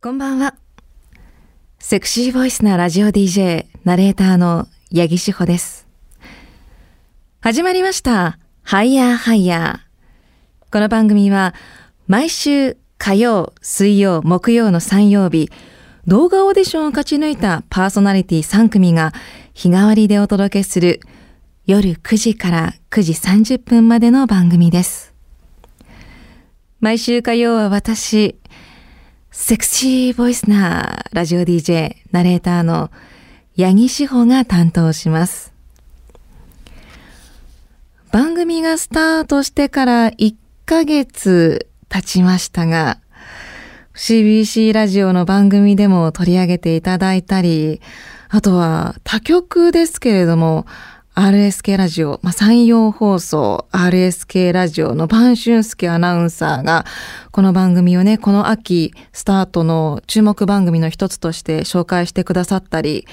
こんばんは。セクシーボイスなラジオ DJ、ナレーターの八木志保です。始まりました。ハイヤーハイヤー。この番組は毎週火曜、水曜、木曜の3曜日、動画オーディションを勝ち抜いたパーソナリティ3組が日替わりでお届けする夜9時から9時30分までの番組です。毎週火曜は私、セクシーボイスなラジオ DJ、ナレーターの八木志保が担当します。番組がスタートしてから1ヶ月経ちましたが、CBC ラジオの番組でも取り上げていただいたり、あとは他局ですけれども、RSK ラジオ、まあ、山陽放送 RSK ラジオの晩春介アナウンサーが、この番組をね、この秋スタートの注目番組の一つとして紹介してくださったり、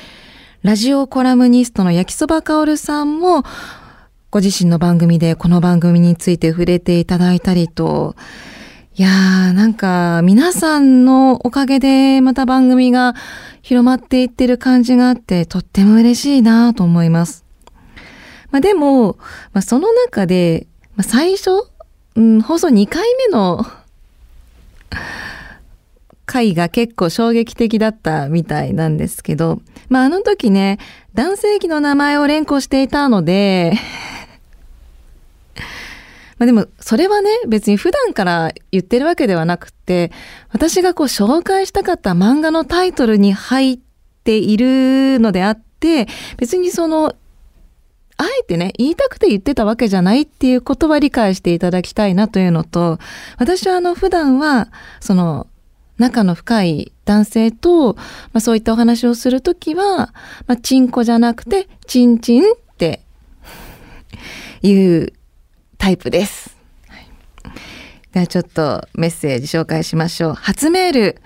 ラジオコラムニストの焼きそばかおるさんも、ご自身の番組でこの番組について触れていただいたりと、いやー、なんか皆さんのおかげでまた番組が広まっていってる感じがあって、とっても嬉しいなと思います。まあ、でも、まあ、その中で、まあ、最初、うん、放送2回目の 回が結構衝撃的だったみたいなんですけど、まあ、あの時ね、男性器の名前を連呼していたので まあでも、それはね、別に普段から言ってるわけではなくて、私がこう紹介したかった漫画のタイトルに入っているのであって、別にそのあえてね、言いたくて言ってたわけじゃないっていうことは理解していただきたいなというのと、私はあの普段は、その、仲の深い男性と、まあ、そういったお話をするときは、まあ、チンコじゃなくて、チンチンっていうタイプです。はい、ではちょっとメッセージ紹介しましょう。初メール。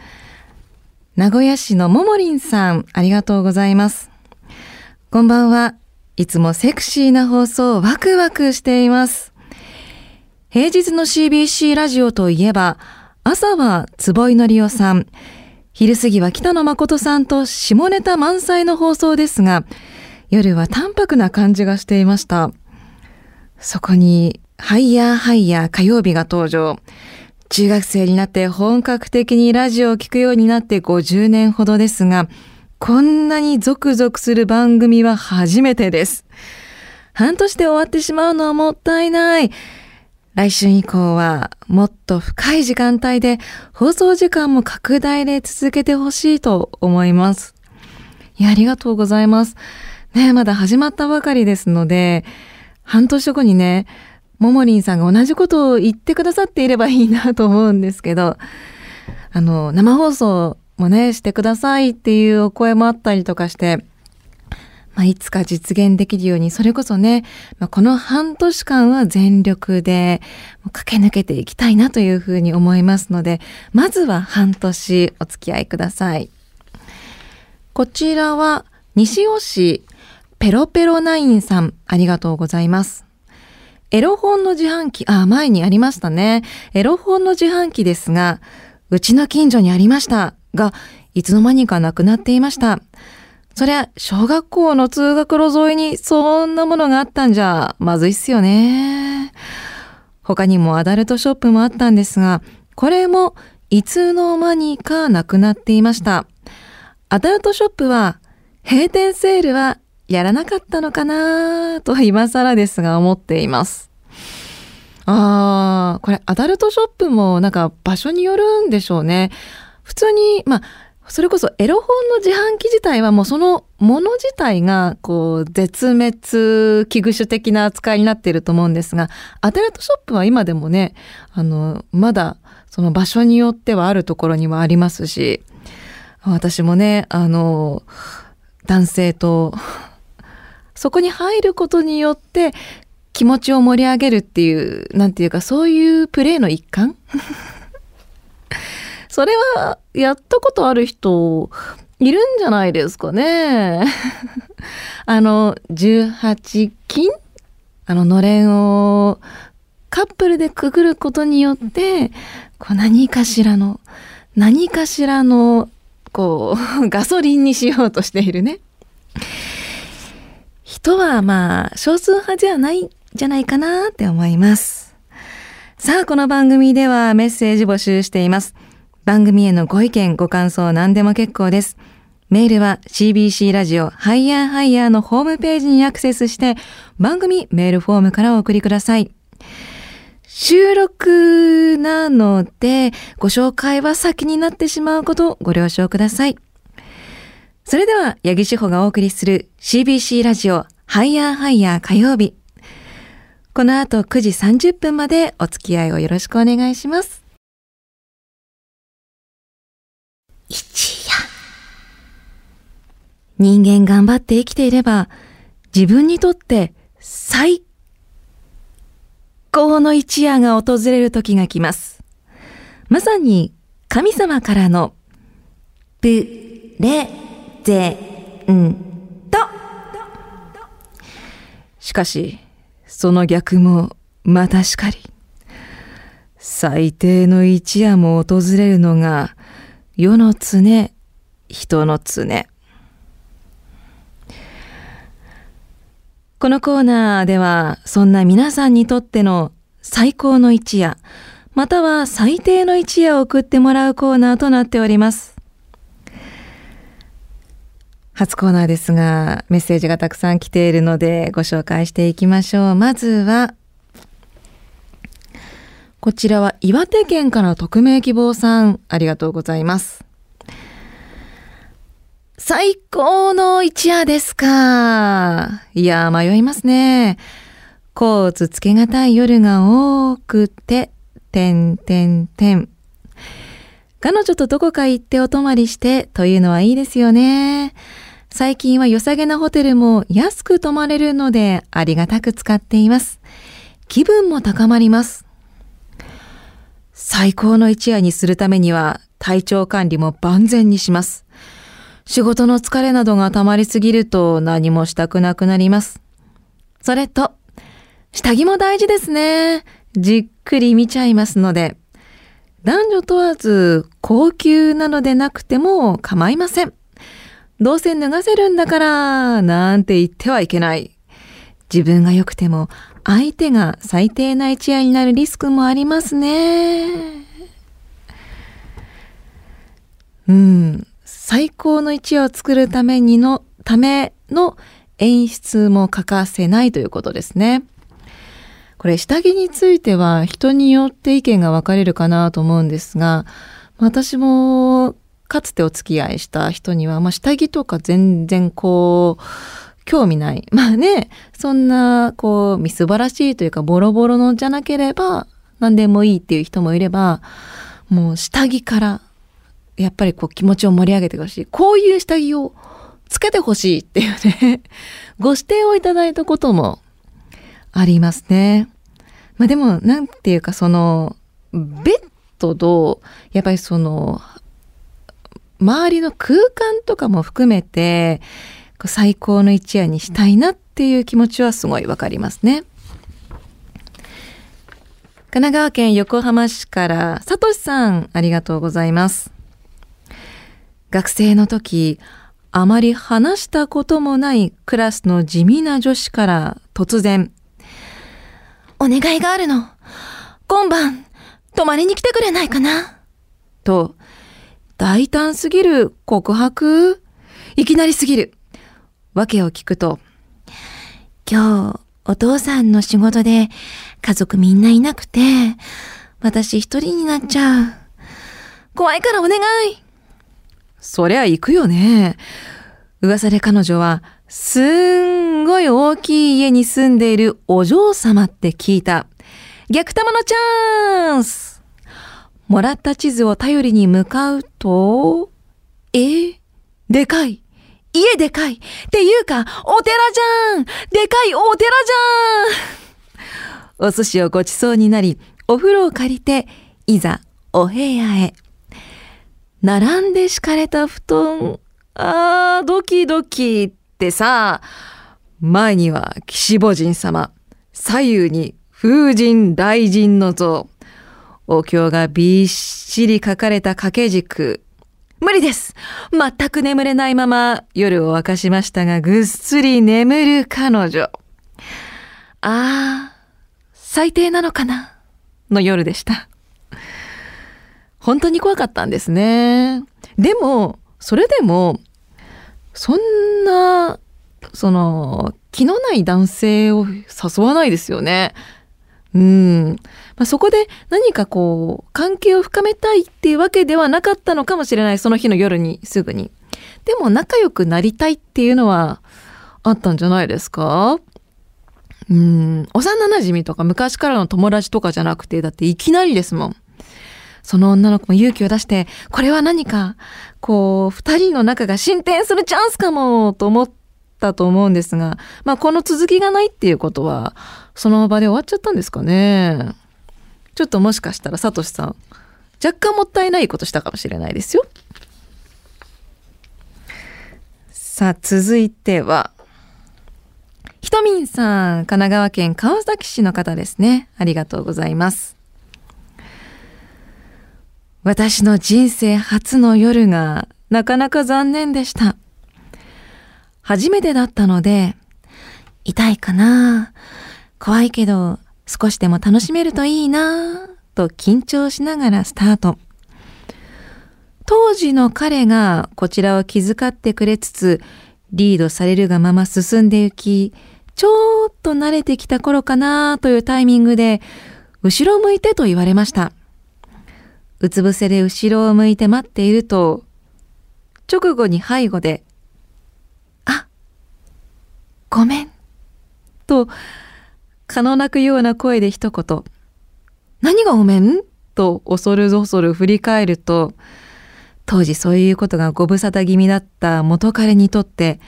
名古屋市のももりんさん、ありがとうございます。こんばんは。いつもセクシーな放送ワクワクしています。平日の CBC ラジオといえば、朝は坪井のりおさん、昼過ぎは北野誠さんと下ネタ満載の放送ですが、夜は淡白な感じがしていました。そこに、ハイヤーハイヤー火曜日が登場。中学生になって本格的にラジオを聴くようになって50年ほどですが、こんなにゾクゾクする番組は初めてです。半年で終わってしまうのはもったいない。来週以降はもっと深い時間帯で放送時間も拡大で続けてほしいと思います。いや、ありがとうございます。ねまだ始まったばかりですので、半年後にね、ももりんさんが同じことを言ってくださっていればいいなと思うんですけど、あの、生放送もね、してくださいっていうお声もあったりとかして、まあ、いつか実現できるように、それこそね、まあ、この半年間は全力で駆け抜けていきたいなというふうに思いますので、まずは半年お付き合いください。こちらは西尾市ペロペロナインさん、ありがとうございます。エロ本の自販機、あ、前にありましたね。エロ本の自販機ですが、うちの近所にありました。が、いつの間にかなくなっていました。そりゃ、小学校の通学路沿いにそんなものがあったんじゃ、まずいっすよね。他にもアダルトショップもあったんですが、これもいつの間にかなくなっていました。アダルトショップは、閉店セールはやらなかったのかなと今更ですが思っています。あー、これアダルトショップもなんか場所によるんでしょうね。普通に、まあ、それこそエロ本の自販機自体はもうそのもの自体がこう絶滅危惧種的な扱いになっていると思うんですがアダルトショップは今でもねあのまだその場所によってはあるところにはありますし私もねあの男性とそこに入ることによって気持ちを盛り上げるっていうなんていうかそういうプレーの一環？それはやったことある人いるんじゃないですかね。あの、18金？あの、のれんをカップルでくぐることによって、こう何かしらの、何かしらのこう ガソリンにしようとしているね。人はまあ少数派じゃないんじゃないかなって思います。さあこの番組ではメッセージ募集しています。番組へのご意見ご感想何でも結構ですメールは CBC ラジオハイヤーハイヤーのホームページにアクセスして番組メールフォームからお送りください。収録なのでご紹介は先になってしまうことご了承ください。それでは、八木志保がお送りする CBC ラジオハイヤーハイヤー火曜日。この後9時30分までお付き合いをよろしくお願いします。一夜。人間頑張って生きていれば、自分にとって最高の一夜が訪れる時が来ます。まさに神様からのプレゼント。しかし、その逆もまたしかり。最低の一夜も訪れるのが世の常、人の常。このコーナーではそんな皆さんにとっての最高の一夜、または最低の一夜を送ってもらうコーナーとなっております。初コーナーですが、メッセージがたくさん来ているのでご紹介していきましょう。まずは、こちらは岩手県から匿名希望さん、ありがとうございます。最高の一夜ですか。いや、迷いますね。コーツつけがたい夜が多くて、てんてんてん。彼女とどこか行ってお泊まりしてというのはいいですよね。最近は良さげなホテルも安く泊まれるのでありがたく使っています。気分も高まります。最高の一夜にするためには体調管理も万全にします。仕事の疲れなどが溜まりすぎると何もしたくなくなります。それと、下着も大事ですね。じっくり見ちゃいますので、男女問わず高級なのでなくても構いません。どうせ脱がせるんだから、なんて言ってはいけない。自分が良くても相手が最低な一夜になるリスクもありますね。うん。最高の一夜を作るためにの、ための演出も欠かせないということですね。これ下着については人によって意見が分かれるかなと思うんですが、私もかつてお付き合いした人には、まあ、下着とか全然こう、興味ない。まあね、そんな、こう、みすばらしいというか、ボロボロのじゃなければ、何でもいいっていう人もいれば、もう下着からやっぱりこう気持ちを盛り上げてほしい。こういう下着をつけてほしいっていうね、ご指定をいただいたこともありますね。まあでも、なんていうかその、ベッドと、やっぱりその、周りの空間とかも含めて、最高の一夜にしたいなっていう気持ちはすごいわかりますね。神奈川県横浜市から、さとしさん、ありがとうございます。学生の時、あまり話したこともないクラスの地味な女子から突然、お願いがあるの。今晩、泊まりに来てくれないかなと、大胆すぎる告白？いきなりすぎる。わけを聞くと、今日、お父さんの仕事で家族みんないなくて、私一人になっちゃう。怖いからお願いそりゃ行くよね。噂で彼女は、すんごい大きい家に住んでいるお嬢様って聞いた。逆玉のチャンスもらった地図を頼りに向かうと、え？でかい。家でかい。っていうか、お寺じゃんでかいお寺じゃんお寿司をごちそうになり、お風呂を借りて、いざお部屋へ。並んで敷かれた布団、あー、ドキドキってさ、前には岸母神様、左右に風神雷神の像、お経がびっしり書かれた掛け軸。無理です全く眠れないまま夜を明かしましたが、ぐっすり眠る彼女。ああ、最低なのかなの夜でした。本当に怖かったんですね。でも、それでも、そんな、その、気のない男性を誘わないですよね。うん。まあ、そこで何かこう、関係を深めたいっていうわけではなかったのかもしれない。その日の夜にすぐに。でも仲良くなりたいっていうのはあったんじゃないですか？うん。幼馴染とか昔からの友達とかじゃなくて、だっていきなりですもん。その女の子も勇気を出して、これは何か、こう、二人の仲が進展するチャンスかも、と思ったと思うんですが、まあ、この続きがないっていうことは、その場で終わっちゃったんですかね。ちょっともしかしたら、サトシさん、若干もったいないことしたかもしれないですよ。さあ、続いては、ひとみんさん、神奈川県川崎市の方ですね。ありがとうございます。私の人生初の夜がなかなか残念でした。初めてだったので、痛いかな怖いけど少しでも楽しめるといいなぁと緊張しながらスタート。当時の彼がこちらを気遣ってくれつつ、リードされるがまま進んで行き、ちょっと慣れてきた頃かなというタイミングで、後ろを向いてと言われました。うつ伏せで後ろを向いて待っていると、直後に背後で、あ、ごめん、と、蚊の鳴くような声で一言、何がごめん？と恐る恐る振り返ると、当時そういうことがご無沙汰気味だった元彼にとって、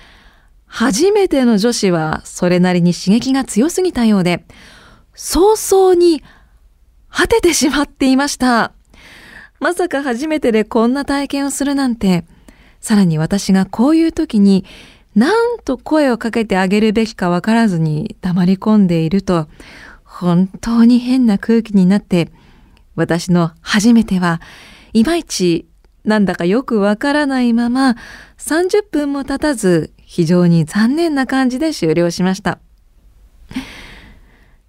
初めての女子はそれなりに刺激が強すぎたようで、早々に果ててしまっていました。まさか初めてでこんな体験をするなんて、さらに私がこういう時に何と声をかけてあげるべきかわからずに黙り込んでいると、本当に変な空気になって、私の初めてはいまいちなんだかよくわからないまま30分も経たず非常に残念な感じで終了しました。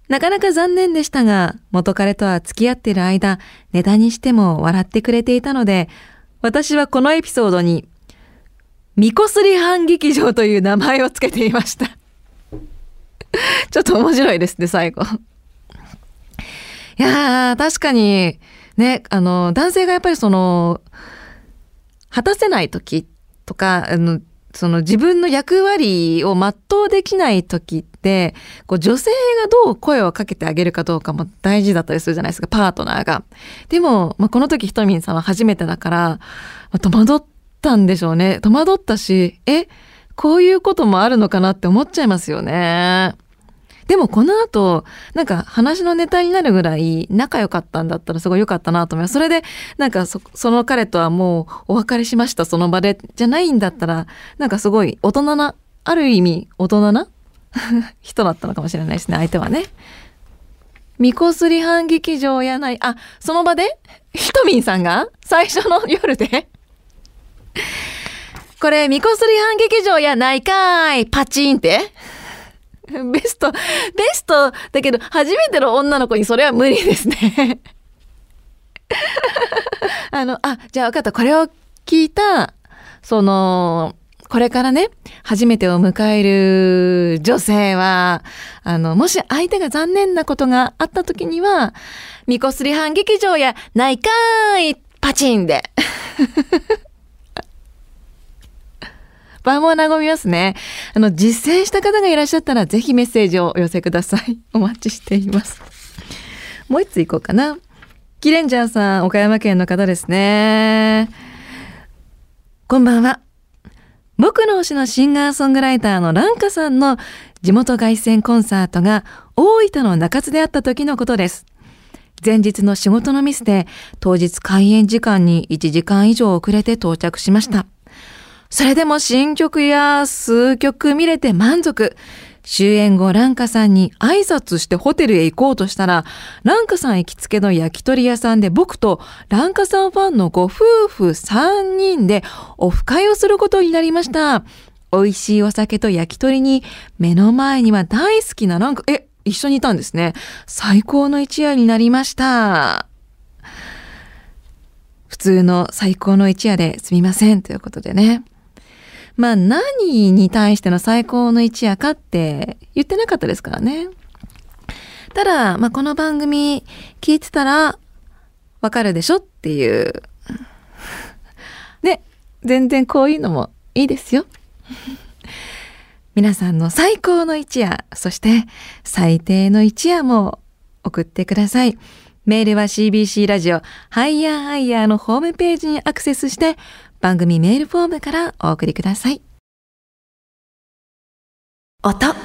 なかなか残念でしたが、元彼とは付き合っている間、ネタにしても笑ってくれていたので、私はこのエピソードに、みこすり反劇場という名前を付けていました。ちょっと面白いですね、最後。いやー、確かに、ね、あの、男性がやっぱりその、果たせない時とか、あの、その自分の役割を全うできない時って、こう女性がどう声をかけてあげるかどうかも大事だったりするじゃないですか、パートナーが。でも、まあ、この時ひとみんさんは初めてだから、まあ、戸惑ったんでしょうね。戸惑ったし、え、こういうこともあるのかなって思っちゃいますよね。でもこの後、なんか話のネタになるぐらい仲良かったんだったらすごい良かったなと思います。それで、なんかそその彼とはもうお別れしましたその場でじゃないんだったら、なんかすごい大人な、ある意味大人な 人だったのかもしれないですね、相手はね。みこすり反劇場やない、あ、その場で？ひとみんさんが？最初の夜で？これ、みこすり反劇場やないかいパチンって ベスト、ベストだけど、初めての女の子にそれは無理ですね あの、あ、じゃあ分かった。これを聞いた、その、これからね、初めてを迎える女性は、あの、もし相手が残念なことがあった時には、みこすり反劇場やないかーい、パチンで。場も和みますね。あの、実践した方がいらっしゃったら、ぜひメッセージをお寄せください。お待ちしています。もう一ついこうかな。キレンジャーさん、岡山県の方ですね。こんばんは。僕の推しのシンガーソングライターのランカさんの地元凱旋コンサートが大分の中津であった時のことです。前日の仕事のミスで当日開演時間に1時間以上遅れて到着しました。それでも新曲や数曲見れて満足。終演後、ランカさんに挨拶してホテルへ行こうとしたら、ランカさん行きつけの焼き鳥屋さんで僕とランカさんファンのご夫婦3人でオフ会をすることになりました。美味しいお酒と焼き鳥に目の前には大好きなランカ、え、一緒にいたんですね。最高の一夜になりました。普通の最高の一夜ですみませんということでね。まあ何に対しての最高の一夜かって言ってなかったですからね。ただ、まあこの番組聞いてたらわかるでしょっていう。で、全然こういうのもいいですよ。皆さんの最高の一夜、そして最低の一夜も送ってください。メールは CBC ラジオハイヤーハイヤーのホームページにアクセスして番組メールフォームからお送りください。音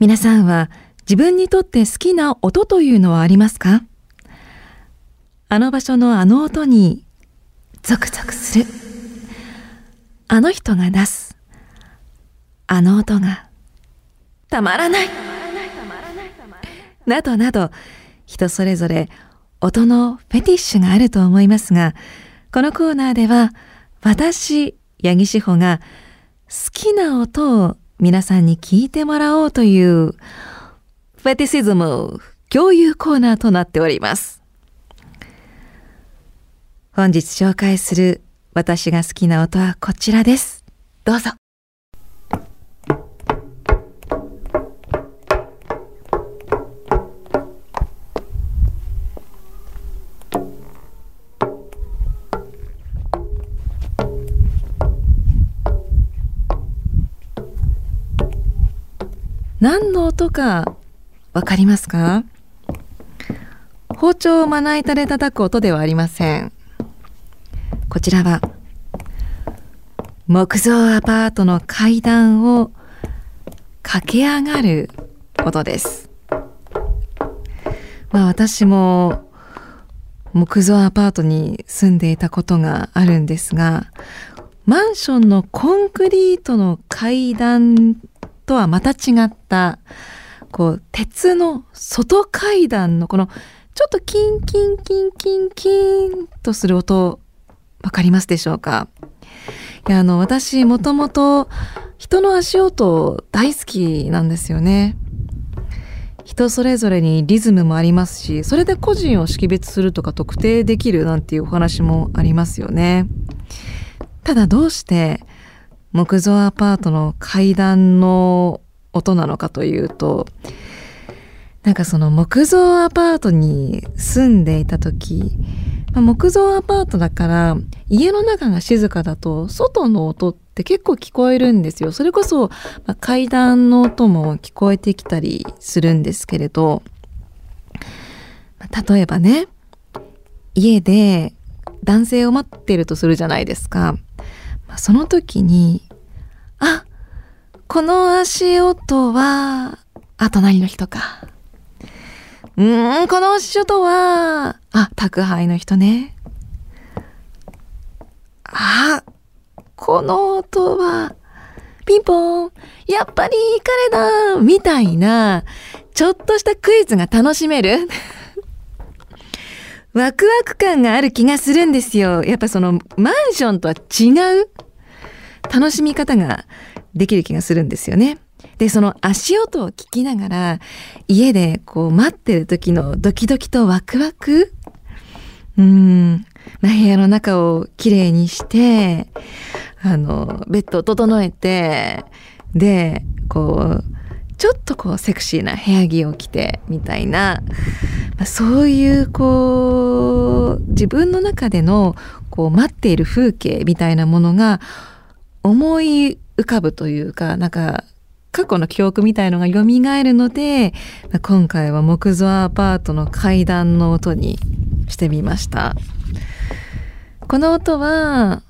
皆さんは自分にとって好きな音というのはありますか？あの場所のあの音にゾクゾクする。あの人が出す。あの音がたまらない。などなど、人それぞれ音のフェティッシュがあると思いますが、このコーナーでは私、八木志保が好きな音を皆さんに聞いてもらおうというフェティシズム共有コーナーとなっております。本日紹介する私が好きな音はこちらです。どうぞ。何の音かわかりますか？包丁をまな板で叩く音ではありません。こちらは木造アパートの階段を駆け上がる音です。まあ私も木造アパートに住んでいたことがあるんですが、マンションのコンクリートの階段とはまた違った、こう、鉄の外階段のこの、ちょっとキンキンキンキンキンとする音、わかりますでしょうか？いや、あの、私、もともと人の足音大好きなんですよね。人それぞれにリズムもありますし、それで個人を識別するとか特定できるなんていうお話もありますよね。ただどうして木造アパートの階段の音なのかというとなんかその木造アパートに住んでいた時、まあ、木造アパートだから家の中が静かだと外の音って結構聞こえるんですよそれこそ、ま、階段の音も聞こえてきたりするんですけれど、ま、例えばね家で男性を待ってるとするじゃないですか。ま、その時にあ、この足音は、あ、隣の人か。うん、この足音は、あ、宅配の人ね。あ、この音は、ピンポン、やっぱり彼だみたいな、ちょっとしたクイズが楽しめる。ワクワク感がある気がするんですよ。やっぱそのマンションとは違う楽しみ方ができる気がするんですよね。で、その足音を聞きながら、家でこう待ってる時のドキドキとワクワク？うん、まあ、部屋の中をきれいにして、あの、ベッドを整えて、で、こう、ちょっとこうセクシーな部屋着を着てみたいな、まあ、そういうこう自分の中でのこう待っている風景みたいなものが思い浮かぶというかなんか過去の記憶みたいのが蘇るので今回は木造アパートの階段の音にしてみました。この音は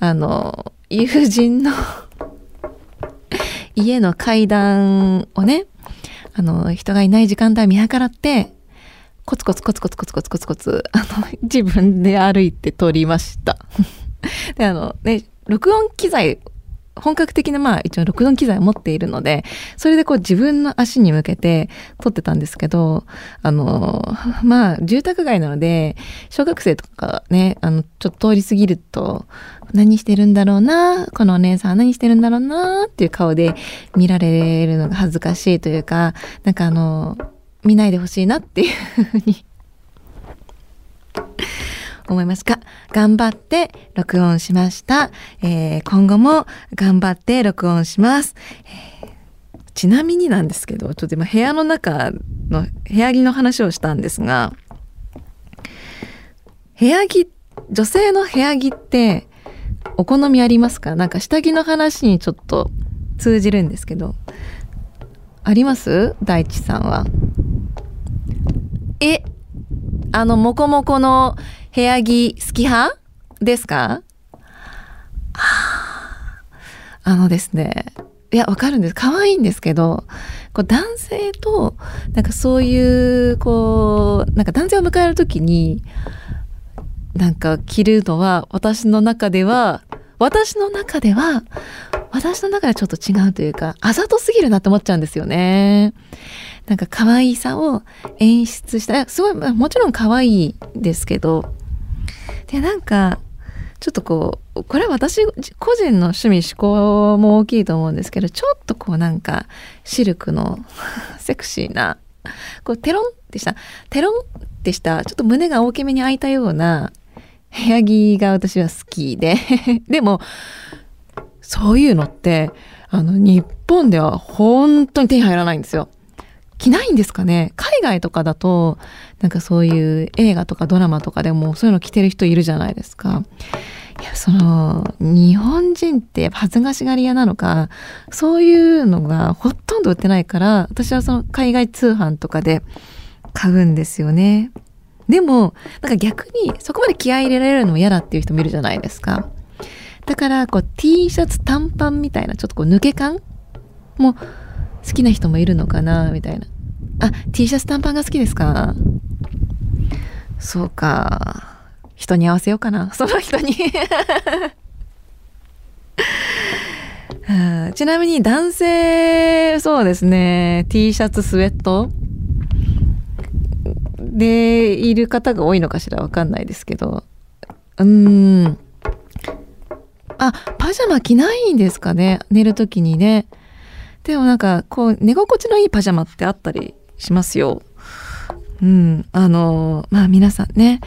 あの友人の 家の階段をねあの人がいない時間帯見計らってコツコツコツコツコツコツコツあの自分で歩いて撮りました。であのね録音機材本格的なまあ一応録音機材を持っているので、それでこう自分の足に向けて撮ってたんですけど、あの、まあ住宅街なので、小学生とかね、あの、ちょっと通り過ぎると、何してるんだろうな、このお姉さん何してるんだろうなっていう顔で見られるのが恥ずかしいというか、なんかあの、見ないでほしいなっていうふうに思いますか？頑張って録音しました。えー、今後も頑張って録音します。えー、ちなみになんですけど、ちょっと今部屋の中の部屋着の話をしたんですが、部屋着、女性の部屋着ってお好みありますか？なんか下着の話にちょっと通じるんですけど、あります？大地さんは。え、あの、もこもこの部屋着好き派ですか？あのですね、いや、わかるんです。可愛いんですけど、こう男性と、なんかそういう、こう、なんか男性を迎えるときに、なんか着るのは、私の中では、私の中では、私の中ではちょっと違うというか、あざとすぎるなって思っちゃうんですよね。なんか可愛さを演出した、すごい、もちろん可愛いですけど、でなんかちょっとこうこれは私個人の趣味思考も大きいと思うんですけどちょっとこうなんかシルクの セクシーなこうテロンってしたテロンってしたちょっと胸が大きめに開いたような部屋着が私は好きで でもそういうのってあの日本では本当に手に入らないんですよ。着ないんですかね？海外とかだとなんかそういう映画とかドラマとかでもそういうの着てる人いるじゃないですか。いやその日本人って恥ずかしがり屋なのかそういうのがほとんど売ってないから私はその海外通販とかで買うんですよね。でもなんか逆にそこまで気合い入れられるのも嫌だっていう人もいるじゃないですか。だからこう T シャツ短パンみたいなちょっとこう抜け感？も好きな人もいるのかな？みたいな。あ、T シャツ短パンが好きですか？そうか。人に合わせようかな。その人に ちなみに男性、そうですね。T シャツ、スウェットでいる方が多いのかしらわかんないですけど。うーん。あ、パジャマ着ないんですかね？寝るときにね。でもなんか、こう、寝心地のいいパジャマってあったりしますよ。うん。あの、まあ皆さんね、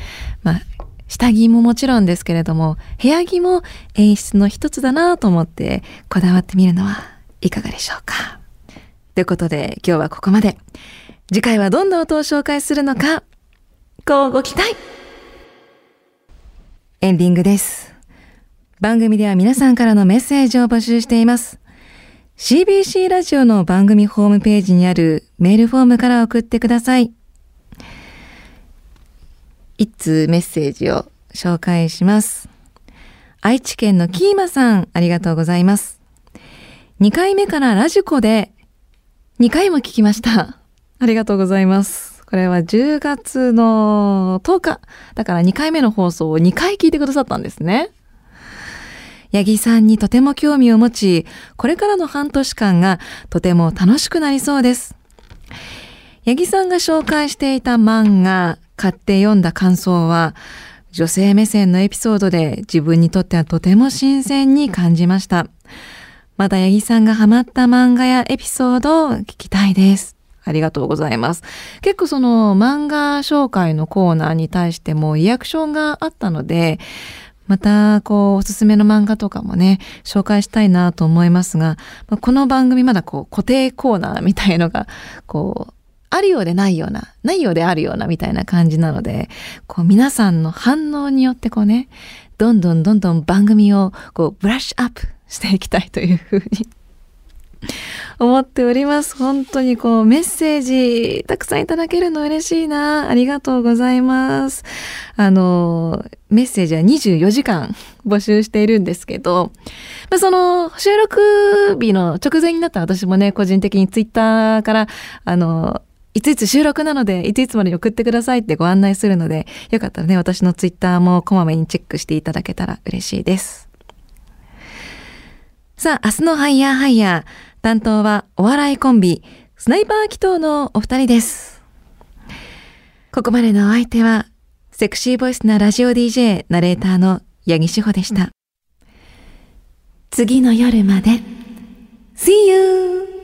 まあ、下着ももちろんですけれども、部屋着も演出の一つだなと思ってこだわってみるのはいかがでしょうか？ということで今日はここまで。次回はどんな音を紹介するのか、こうご期待エンディングです。番組では皆さんからのメッセージを募集しています。CBC ラジオの番組ホームページにあるメールフォームから送ってください。一通メッセージを紹介します。愛知県のキーマさん、ありがとうございます。2回目からラジコで2回も聞きました。ありがとうございます。これは10月の10日。だから2回目の放送を2回聞いてくださったんですね。八木さんにとても興味を持ち、これからの半年間がとても楽しくなりそうです。八木さんが紹介していた漫画、買って読んだ感想は、女性目線のエピソードで自分にとってはとても新鮮に感じました。また八木さんがハマった漫画やエピソードを聞きたいです。ありがとうございます。結構その漫画紹介のコーナーに対してもリアクションがあったので、また、こう、おすすめの漫画とかもね、紹介したいなと思いますが、この番組まだこう、固定コーナーみたいのが、こう、あるようでないような、ないようであるようなみたいな感じなので、こう皆さんの反応によってこうね、どんどんどんどん番組をこうブラッシュアップしていきたいというふうに思っております。本当にこうメッセージたくさんいただけるの嬉しいな。ありがとうございます。あの、メッセージは24時間 募集しているんですけど、まあ、その収録日の直前になった私もね、個人的にツイッターから、あの、いついつ収録なので、いついつまでに送ってくださいってご案内するので、よかったらね、私のツイッターもこまめにチェックしていただけたら嬉しいです。さあ、明日のハイヤーハイヤー、担当はお笑いコンビ、スナイパー祈祷のお二人です。ここまでのお相手は、セクシーボイスなラジオ DJ ナレーターの八木志保でした。次の夜まで。See you!